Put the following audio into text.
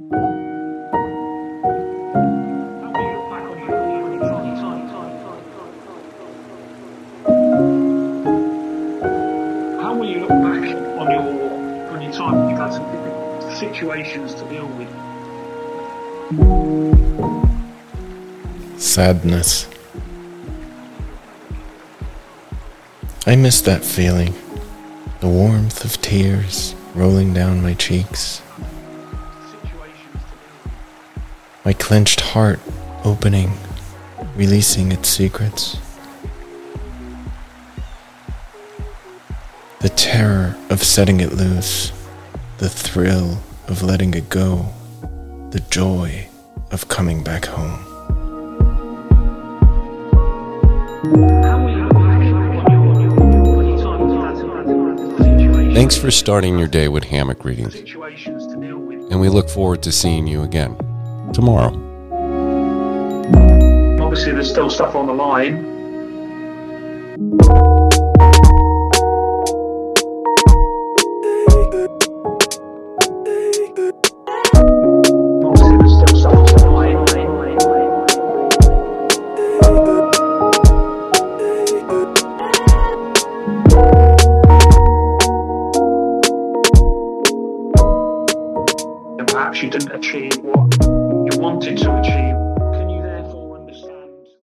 How will you look back on your on your time? You've had some different situations to deal with. Sadness. I miss that feeling. The warmth of tears rolling down my cheeks. My clenched heart opening, releasing its secrets. The terror of setting it loose. The thrill of letting it go. The joy of coming back home. Thanks for starting your day with hammock reading, Situations to deal with. and we look forward to seeing you again tomorrow. Obviously, there's still stuff on the line. Perhaps you didn't achieve what wanted to achieve.